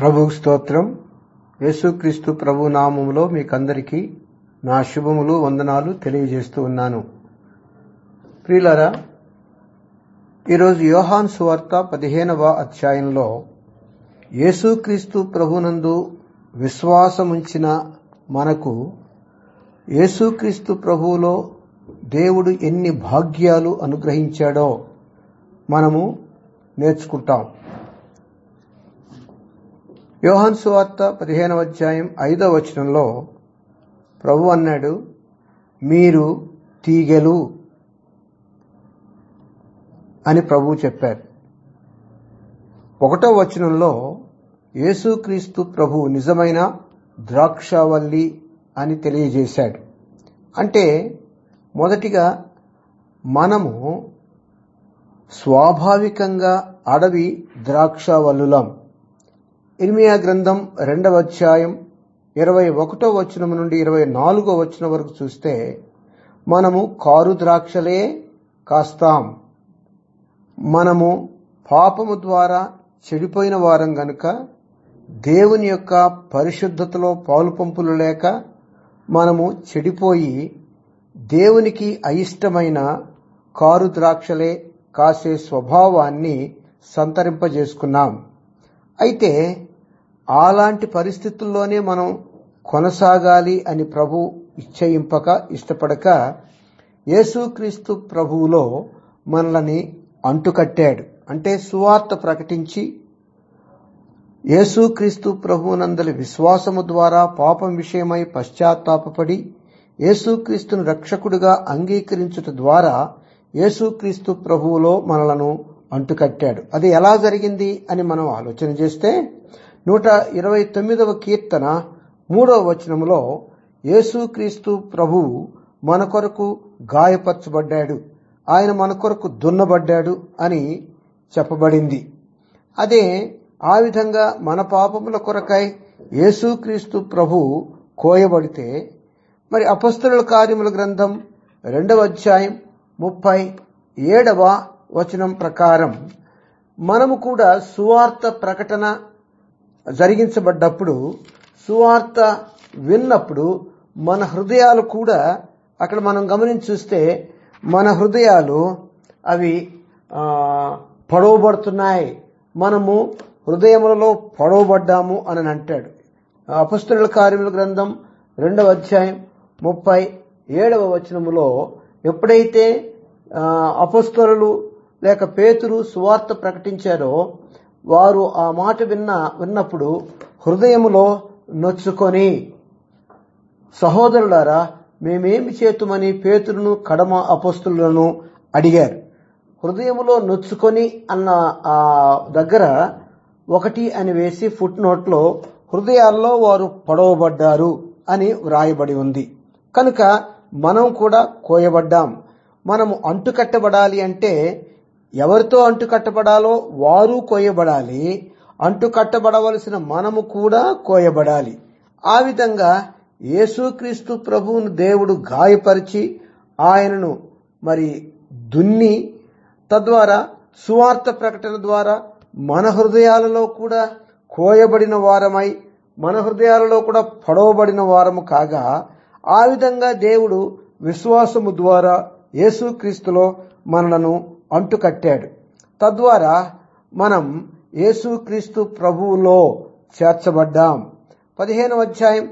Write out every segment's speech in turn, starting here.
ప్రభు స్తోత్రం. యేసుక్రీస్తు ప్రభు నామములో మీకందరికీ నా శుభములు వందనాలు తెలియజేస్తూ ఉన్నాను. ప్రియులరా ఈరోజు యోహాన్ సువార్త పదిహేనవ అధ్యాయంలో యేసుక్రీస్తు ప్రభునందు విశ్వాసముంచిన మనకు యేసుక్రీస్తు ప్రభువులో దేవుడు ఎన్ని భాగ్యాలు అనుగ్రహించాడో మనము నేర్చుకుంటాం. యోహాన్ సువార్త పదిహేనవ అధ్యాయం ఐదవ వచనంలో ప్రభు అన్నాడు మీరు తీగెలు అని ప్రభువు చెప్పారు. ఒకటో వచనంలో యేసుక్రీస్తు ప్రభు నిజమైన ద్రాక్షవల్లి అని తెలియజేశాడు. అంటే మొదటిగా మనము స్వాభావికంగా అడవి ద్రాక్షవల్లులం. ఇర్మియా గ్రంథం రెండవ అధ్యాయం ఇరవై ఒకటో వచనం నుండి ఇరవై నాలుగో వచనం వరకు చూస్తే మనము కారు ద్రాక్షలే కాస్తాం. మనము పాపము ద్వారా చెడిపోయిన వారం గనుక దేవుని యొక్క పరిశుద్ధతలో పాలు పంపులు లేక మనము చెడిపోయి దేవునికి అయిష్టమైన కారు ద్రాక్షలే కాసే స్వభావాన్ని సంతరింపజేసుకున్నాం. అయితే అలాంటి పరిస్థితుల్లోనే మనం కొనసాగాలి అని ప్రభు ఇచ్చయింపక ఇష్టపడక యేసుక్రీస్తు ప్రభువులో మనల్ని అంటుకట్టాడు. అంటే సువార్త ప్రకటించి యేసుక్రీస్తు ప్రభువునందలి విశ్వాసము ద్వారా పాపం విషయమై పశ్చాత్తాపడి యేసుక్రీస్తును రక్షకుడిగా అంగీకరించుట ద్వారా యేసుక్రీస్తు ప్రభువులో మనలను అంటుకట్టాడు. అది ఎలా జరిగింది అని మనం ఆలోచన చేస్తే నూట ఇరవై తొమ్మిదవ కీర్తన మూడవ వచనములో యేసుక్రీస్తు ప్రభువు మన కొరకు గాయపరచబడ్డాడు. ఆయన మన కొరకు దున్నబడ్డాడు అని చెప్పబడింది. అదే ఆ విధంగా మన పాపముల కొరకై యేసుక్రీస్తు ప్రభు కోయబడితే మరి అపస్తుల కార్యముల గ్రంథం రెండవ అధ్యాయం ముప్పై ఏడవ వచనం ప్రకారం మనము కూడా సువార్త ప్రకటన జరిగించబడ్డప్పుడు సువార్త విన్నప్పుడు మన హృదయాలు కూడా అక్కడ మనం గమనించి చూస్తే మన హృదయాలు అవి పొడవబడుతున్నాయి. మనము హృదయములలో పొడవబడ్డాము అని అంటాడు. అపస్తుల కార్యముల గ్రంథం రెండవ అధ్యాయం ముప్పై ఏడవ వచనములో ఎప్పుడైతే అపస్తులు లేక పేతురు సువార్త ప్రకటించారో వారు ఆ మాట విన్న విన్నప్పుడు హృదయములో నొచ్చుకొని సహోదరులారా మేమేమి చేతుమని పేతులను కడమ అపస్తులను అడిగారు? హృదయములో నొచ్చుకొని అన్న ఆ దగ్గర ఒకటి అని వేసి ఫుట్ నోట్లో హృదయాల్లో వారు పడవబడ్డారు అని వ్రాయబడి ఉంది. కనుక మనం కూడా కోయబడ్డాం. మనము అంటుకట్టబడాలి అంటే ఎవరితో అంటుకట్టబడాలో వారు కోయబడాలి. అంటుకట్టబడవలసిన మనము కూడా కోయబడాలి. ఆ విధంగా యేసుక్రీస్తు ప్రభువును దేవుడు గాయపరిచి ఆయనను మరి దున్ని తద్వారా సువార్త ప్రకటన ద్వారా మన హృదయాలలో కూడా కోయబడిన వారమై మన హృదయాలలో కూడా పడవబడిన వారము కాగా ఆ విధంగా దేవుడు విశ్వాసము ద్వారా యేసుక్రీస్తులో మనలను అంటుకట్టాడు. తద్వారా మనం యేసుక్రీస్తు ప్రభువులో చేర్చబడ్డాం. పదిహేనవ అధ్యాయం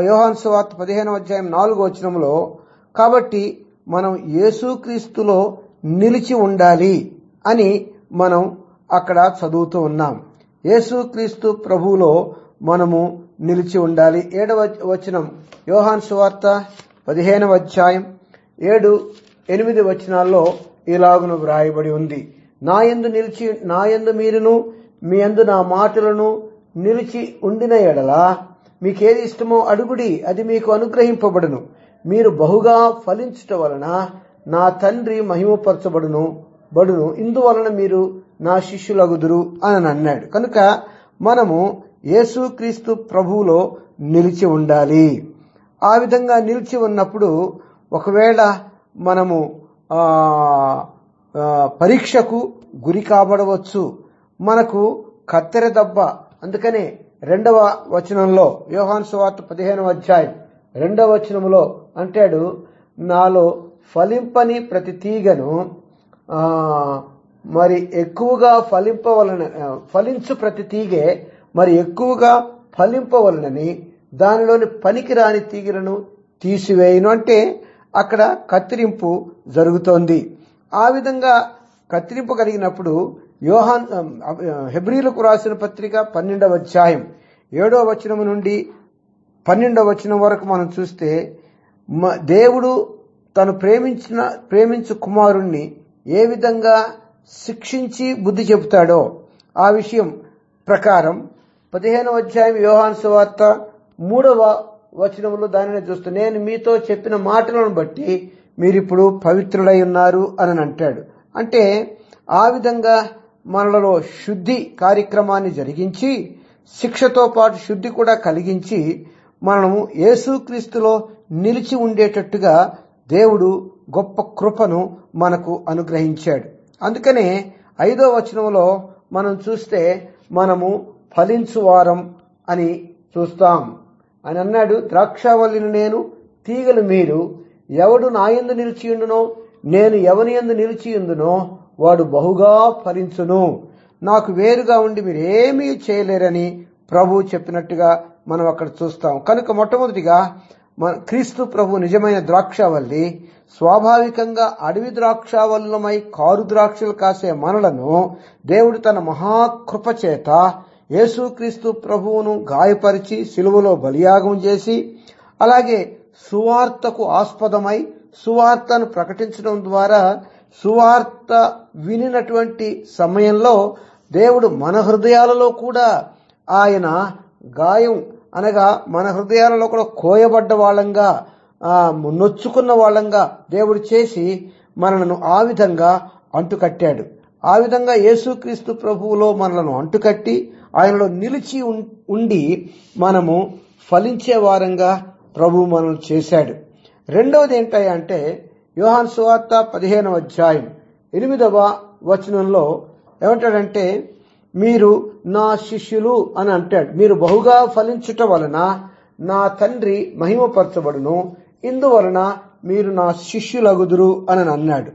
యోహాన్ సువార్త పదిహేనవ అధ్యాయం నాలుగో వచనంలో కాబట్టి మనం యేసుక్రీస్తులో నిలిచి ఉండాలి అని మనం అక్కడ చదువుతూ ఉన్నాం. యేసుక్రీస్తు ప్రభువులో మనము నిలిచి ఉండాలి. ఏడవ వచనం యోహాన్ సువార్త పదిహేనవ అధ్యాయం ఏడు ఎనిమిది వచనాల్లో ఇలాగును వ్రాయబడి ఉంది. నా యందు నిలిచి నా యందు మీరును మీ యందు నా మాటలను నిలిచి ఉండిన ఎడలా మీకేది ఇష్టమో అడుగుడి అది మీకు అనుగ్రహింపబడును. మీరు బహుగా ఫలించుట వలన నా తండ్రి మహిమపరచబడును బడును. ఇందువలన మీరు నా శిష్యులగుదురు అని అన్నాడు. కనుక మనము యేసుక్రీస్తు ప్రభువులో నిలిచి ఉండాలి. ఆ విధంగా నిలిచి ఉన్నప్పుడు ఒకవేళ మనము పరీక్షకు గురి కాబడవచ్చు. మనకు కత్తెర దెబ్బ. అందుకనే రెండవ వచనంలో యోహాన్ సువార్త పదిహేనవ అధ్యాయం రెండవ వచనంలో అంటాడు నాలో ఫలింపని ప్రతి తీగను మరి ఎక్కువగా ఫలింపవలన ఫలించు ప్రతి తీగే మరి ఎక్కువగా ఫలింపవలనని దానిలోని పనికిరాని తీగలను తీసివేయను. అంటే అక్కడ కత్తిరింపు జరుగుతోంది. ఆ విధంగా కత్తిరింపు కలిగినప్పుడు యోహాన్ హెబ్రీలకు రాసిన పత్రిక పన్నెండవ అధ్యాయం. ఏడవ వచనం నుండి పన్నెండవ వచనం వరకు మనం చూస్తే మ- దేవుడు తను ప్రేమించిన ప్రేమించు కుమారుణ్ణి ఏ విధంగా శిక్షించి బుద్ధి చెబుతాడో ఆ విషయం ప్రకారం పదిహేనవ అధ్యాయం యోహాన్ సువార్త మూడవ వచనంలో దానిని చూస్తూ నేను మీతో చెప్పిన మాటలను బట్టి మీరిప్పుడు పవిత్రులై ఉన్నారు అని అంటాడు. అంటే ఆ విధంగా మనలో శుద్ధి కార్యక్రమాన్ని జరిగించి శిక్షతో పాటు శుద్ధి కూడా కలిగించి మనము యేసుక్రీస్తులో నిలిచి ఉండేటట్టుగా దేవుడు గొప్ప కృపను మనకు అనుగ్రహించాడు. అందుకనే ఐదో వచనంలో మనం చూస్తే మనము ఫలించువారం అని చూస్తాం. అని అన్నాడు ద్రాక్షావల్లిని నేను తీగలు మీరు ఎవడు నా యందు నిలిచియుండునో నేను ఎవని యందు నిలిచియుందునో వాడు బహుగా ఫలించును. నాకు వేరుగా ఉండి మీరేమీ చేయలేరని ప్రభు చెప్పినట్టుగా మనం అక్కడ చూస్తాం. కనుక మొట్టమొదటిగా మన క్రీస్తు ప్రభు నిజమైన ద్రాక్షావల్లి స్వాభావికంగా అడవి ద్రాక్షావల్లమై కారు ద్రాక్షలు కాసే మనలను దేవుడు తన మహాకృప చేత యేసుక్రీస్తు ప్రభువును గాయపరిచి సిలువలో బలియాగం చేసి అలాగే సువార్తకు ఆస్పదమై సువార్తను ప్రకటించడం ద్వారా సువార్త వినినటువంటి సమయంలో దేవుడు మన హృదయాలలో కూడా ఆయన గాయం అనగా మన హృదయాలలో కూడా కోయబడ్డ వాళ్ళంగా నొచ్చుకున్న వాళ్ళంగా దేవుడు చేసి మనలను ఆ విధంగా అంటుకట్టాడు. ఆ విధంగా యేసుక్రీస్తు ప్రభువులో మనలను అంటుకట్టి ఆయనలో నిలిచి ఉండి మనము ఫలించే వారంగా ప్రభు మనల్ని చేశాడు. రెండవది ఏంటయ్యా అంటే యోహాన్ సువార్త పదిహేనవ అధ్యాయం ఎనిమిదవ వచనంలో ఏమంటాడంటే మీరు నా శిష్యులు అని అంటాడు. మీరు బహుగా ఫలించుట వలన నా తండ్రి మహిమపరచబడును. ఇందువలన మీరు నా శిష్యులగుదురు అని అన్నాడు.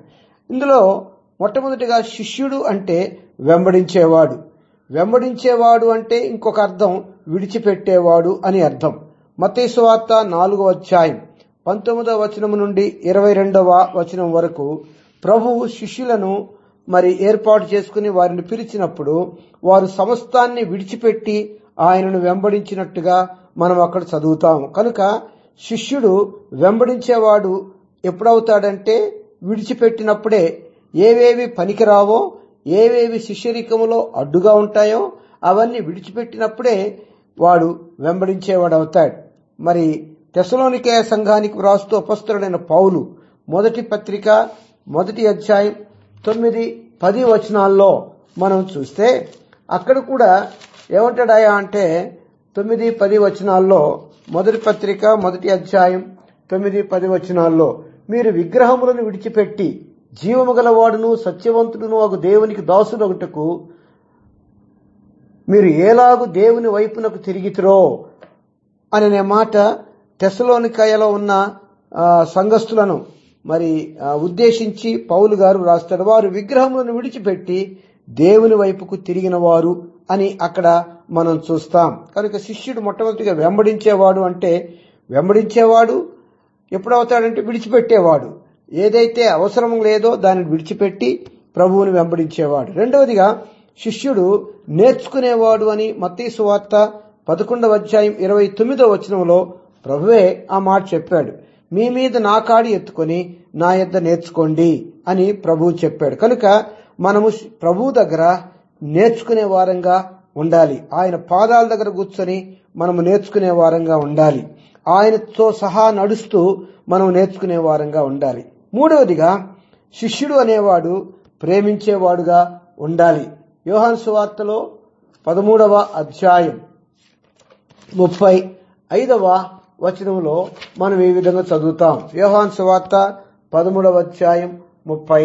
ఇందులో మొట్టమొదటిగా శిష్యుడు అంటే వెంబడించేవాడు. వెంబడించేవాడు అంటే ఇంకొక అర్థం విడిచిపెట్టేవాడు అని అర్థం. మతేశ్వార్త వార్త అధ్యాయం పంతొమ్మిదవ వచనం నుండి ఇరవై రెండవ వచనం వరకు ప్రభువు శిష్యులను మరి ఏర్పాటు చేసుకుని వారిని పిలిచినప్పుడు వారు సమస్తాన్ని విడిచిపెట్టి ఆయనను వెంబడించినట్టుగా మనం అక్కడ చదువుతాము. కనుక శిష్యుడు వెంబడించేవాడు ఎప్పుడవుతాడంటే విడిచిపెట్టినప్పుడే ఏవేవి పనికిరావో ఏవేవి శిష్యరికములో అడ్డుగా ఉంటాయో అవన్నీ విడిచిపెట్టినప్పుడే వాడు వెంబడించేవాడు అవుతాడు మరి తెసలోనికే సంఘానికి వ్రాస్తూ అపస్తుడైన పౌలు మొదటి పత్రిక మొదటి అధ్యాయం తొమ్మిది పది వచనాల్లో మనం చూస్తే అక్కడ కూడా ఏమంటాడాయా అంటే తొమ్మిది పది వచనాల్లో మొదటి పత్రిక మొదటి అధ్యాయం తొమ్మిది పది వచనాల్లో మీరు విగ్రహములను విడిచిపెట్టి జీవము గలవాడును సత్యవంతుడును ఒక దేవునికి దాసుడొకటకు మీరు ఏలాగు దేవుని వైపునకు తిరిగితిరో అనే మాట తెసలోనికాయలో ఉన్న సంఘస్థులను మరి ఉద్దేశించి పౌలు గారు రాస్తాడు వారు విగ్రహములను విడిచిపెట్టి దేవుని వైపుకు తిరిగిన వారు అని అక్కడ మనం చూస్తాం. కనుక శిష్యుడు మొట్టమొదటిగా వెంబడించేవాడు అంటే వెంబడించేవాడు ఎప్పుడవుతాడంటే విడిచిపెట్టేవాడు. ఏదైతే అవసరం లేదో దానిని విడిచిపెట్టి ప్రభువుని వెంబడించేవాడు. రెండవదిగా శిష్యుడు నేర్చుకునేవాడు అని మత్తయి వార్త పదకొండవ అధ్యాయం ఇరవై తొమ్మిదో వచనంలో ప్రభువే ఆ మాట చెప్పాడు. మీ మీద నా కాడి ఎత్తుకొని నా యొద్ద నేర్చుకోండి అని ప్రభువు చెప్పాడు. కనుక మనము ప్రభువు దగ్గర నేర్చుకునే వారంగా ఉండాలి. ఆయన పాదాల దగ్గర కూర్చొని మనము నేర్చుకునే వారంగా ఉండాలి. ఆయనతో సహా నడుస్తూ మనం నేర్చుకునే వారంగా ఉండాలి. మూడవదిగా శిష్యుడు అనేవాడు ప్రేమించేవాడుగా ఉండాలి. యోహాన్ సువార్తలో పదమూడవ అధ్యాయం ముప్పై ఐదవ వచనంలో మనం ఈ విధంగా చదువుతాం. యోహాన్ సువార్త పదమూడవ అధ్యాయం ముప్పై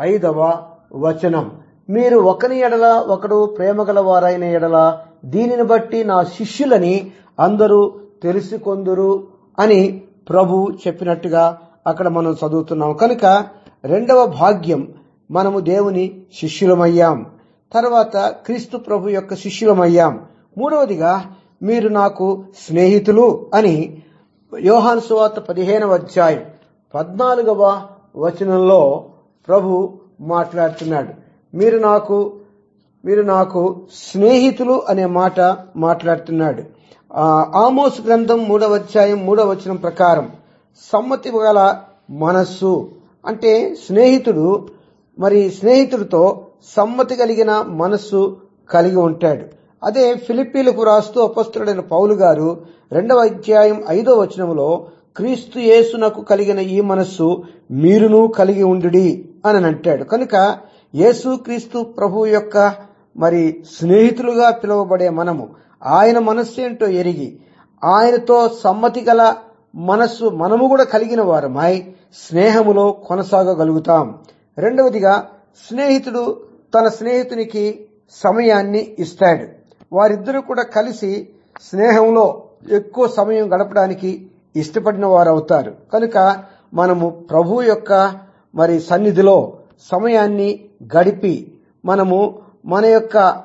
ఐదవ వచనం. మీరు ఒకని ఎడల ఒకడు ప్రేమ గలవారైన ఎడల దీనిని బట్టి నా శిష్యులని అందరూ తెలుసుకొందురు అని ప్రభు చెప్పినట్టుగా అక్కడ మనం చదువుతున్నాం. కనుక రెండవ భాగ్యం మనము దేవుని శిష్యులమయ్యాం. తర్వాత క్రీస్తు ప్రభు యొక్క శిష్యులమయ్యాం. మూడవదిగా మీరు నాకు స్నేహితులు అని యోహాను సువార్త పదిహేనవ అధ్యాయం పద్నాలుగవ వచనంలో ప్రభు మాట్లాడుతున్నాడు. మీరు నాకు మీరు నాకు స్నేహితులు అనే మాట మాట్లాడుతున్నాడు. ఆమోస్ గ్రంథం మూడవ అధ్యాయం మూడవ వచనం ప్రకారం సమ్మతి గల మనస్సు. అంటే స్నేహితుడు మరి స్నేహితుడితో సమ్మతి కలిగిన మనస్సు కలిగి ఉంటాడు. అదే ఫిలిప్పీలకు రాస్తూ అపస్తుడైన పౌలు గారు రెండవ అధ్యాయం ఐదో వచనంలో క్రీస్తు యేసునకు కలిగిన ఈ మనస్సు మీరును కలిగి ఉండుడి అని అంటాడు. కనుక యేసు క్రీస్తు ప్రభు యొక్క మరి స్నేహితులుగా పిలువబడే మనము. ఆయన మనస్సు ఏంటో ఎరిగి ఆయనతో సమ్మతి గల మనస్సు మనము కూడా కలిగిన వారమై స్నేహములో కొనసాగగలుగుతాం. రెండవదిగా స్నేహితుడు తన స్నేహితునికి సమయాన్ని ఇస్తాడు. వారిద్దరూ కూడా కలిసి స్నేహంలో ఎక్కువ సమయం గడపడానికి ఇష్టపడిన వారు అవుతారు కనుక మనము ప్రభు యొక్క మరి సన్నిధిలో సమయాన్ని గడిపి మనము మన యొక్క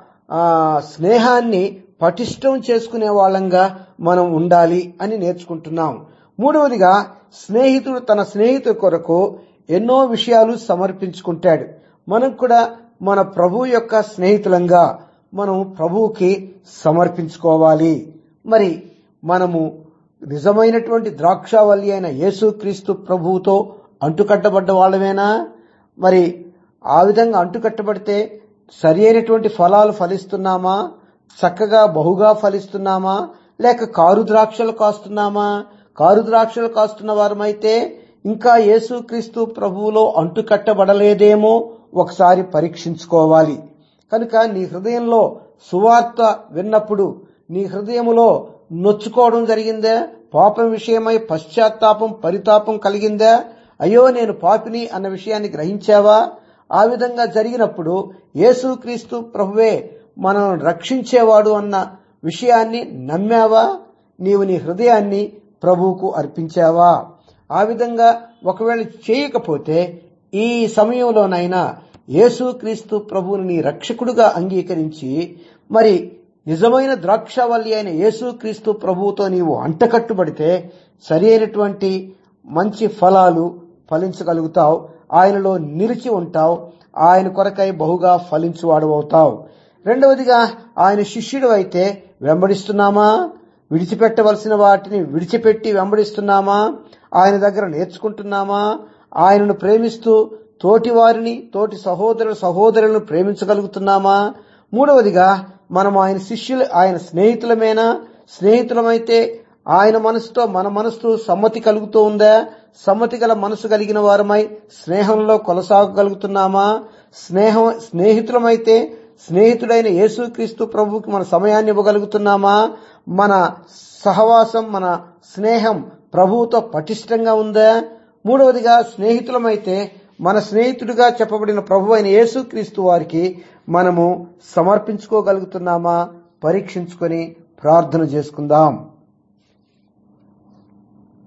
స్నేహాన్ని పటిష్టం చేసుకునే వాళ్ళంగా మనం ఉండాలి అని నేర్చుకుంటున్నాం. మూడవదిగా స్నేహితుడు తన స్నేహితుడి కొరకు ఎన్నో విషయాలు సమర్పించుకుంటాడు. మనం కూడా మన ప్రభు యొక్క స్నేహితులంగా మనం ప్రభువుకి సమర్పించుకోవాలి. మరి మనము నిజమైనటువంటి ద్రాక్షావల్లి అయిన యేసుక్రీస్తు ప్రభువుతో అంటుకట్టబడ్డ వాళ్ళమేనా? మరి ఆ విధంగా అంటుకట్టబడితే సరి అయినటువంటి ఫలాలు ఫలిస్తున్నామా? చక్కగా బహుగా ఫలిస్తున్నామా? లేక కారు ద్రాక్షలు కాస్తున్నామా? కారు ద్రాక్షలు కాస్తున్న వారమైతే ఇంకా యేసుక్రీస్తు ప్రభువులో అంటుకట్టబడలేదేమో ఒకసారి పరీక్షించుకోవాలి. కనుక నీ హృదయంలో సువార్త విన్నప్పుడు నీ హృదయములో నొచ్చుకోవడం జరిగిందే? పాపం విషయమై పశ్చాత్తాపం పరితాపం కలిగిందా? అయ్యో నేను పాపిని అన్న విషయాన్ని గ్రహించావా? ఆ విధంగా జరిగినప్పుడు యేసుక్రీస్తు ప్రభువే మనల్ని రక్షించేవాడు అన్న విషయాన్ని నమ్మావా? నీవు నీ హృదయాన్ని ప్రభువుకు అర్పించావా? ఆ విధంగా ఒకవేళ చేయకపోతే ఈ సమయంలోనైనా యేసుక్రీస్తు ప్రభువుని నీ రక్షకుడుగా అంగీకరించి మరి నిజమైన ద్రాక్షవల్లి అయిన యేసుక్రీస్తు ప్రభువుతో నీవు అంటకట్టుబడితే సరి అయినటువంటి మంచి ఫలాలు ఫలించగలుగుతావు. ఆయనలో నిలిచి ఉంటావు. ఆయన కొరకై బహుగా ఫలించువాడు అవుతావు. రెండవదిగా ఆయన శిష్యుడు అయితే వెంబడిస్తున్నామా? విడిచిపెట్టవలసిన వాటిని విడిచిపెట్టి వెంబడిస్తున్నామా? ఆయన దగ్గర నేర్చుకుంటున్నామా? ఆయనను ప్రేమిస్తూ తోటి వారిని తోటి సహోదరుల సహోదరులను ప్రేమించగలుగుతున్నామా? మూడవదిగా మనం ఆయన శిష్యులు ఆయన స్నేహితులమేనా? స్నేహితులమైతే ఆయన మనసుతో మన మనసు సమ్మతి కలుగుతూ ఉందా? సమ్మతి గల మనసు కలిగిన వారమై స్నేహంలో కొనసాగగలుగుతున్నామా? స్నేహం స్నేహితులమైతే స్నేహితుడైన యేసుక్రీస్తు ప్రభువుకి మన సమయాన్ని ఇవ్వగలుగుతున్నామా? మన సహవాసం మన స్నేహం ప్రభువుతో పటిష్టంగా ఉందా? మూడవదిగా స్నేహితులమైతే మన స్నేహితుడిగా చెప్పబడిన ప్రభు అయిన యేసుక్రీస్తు వారికి మనము సమర్పించుకోగలుగుతున్నామా? పరీక్షించుకొని ప్రార్థన చేసుకుందాం.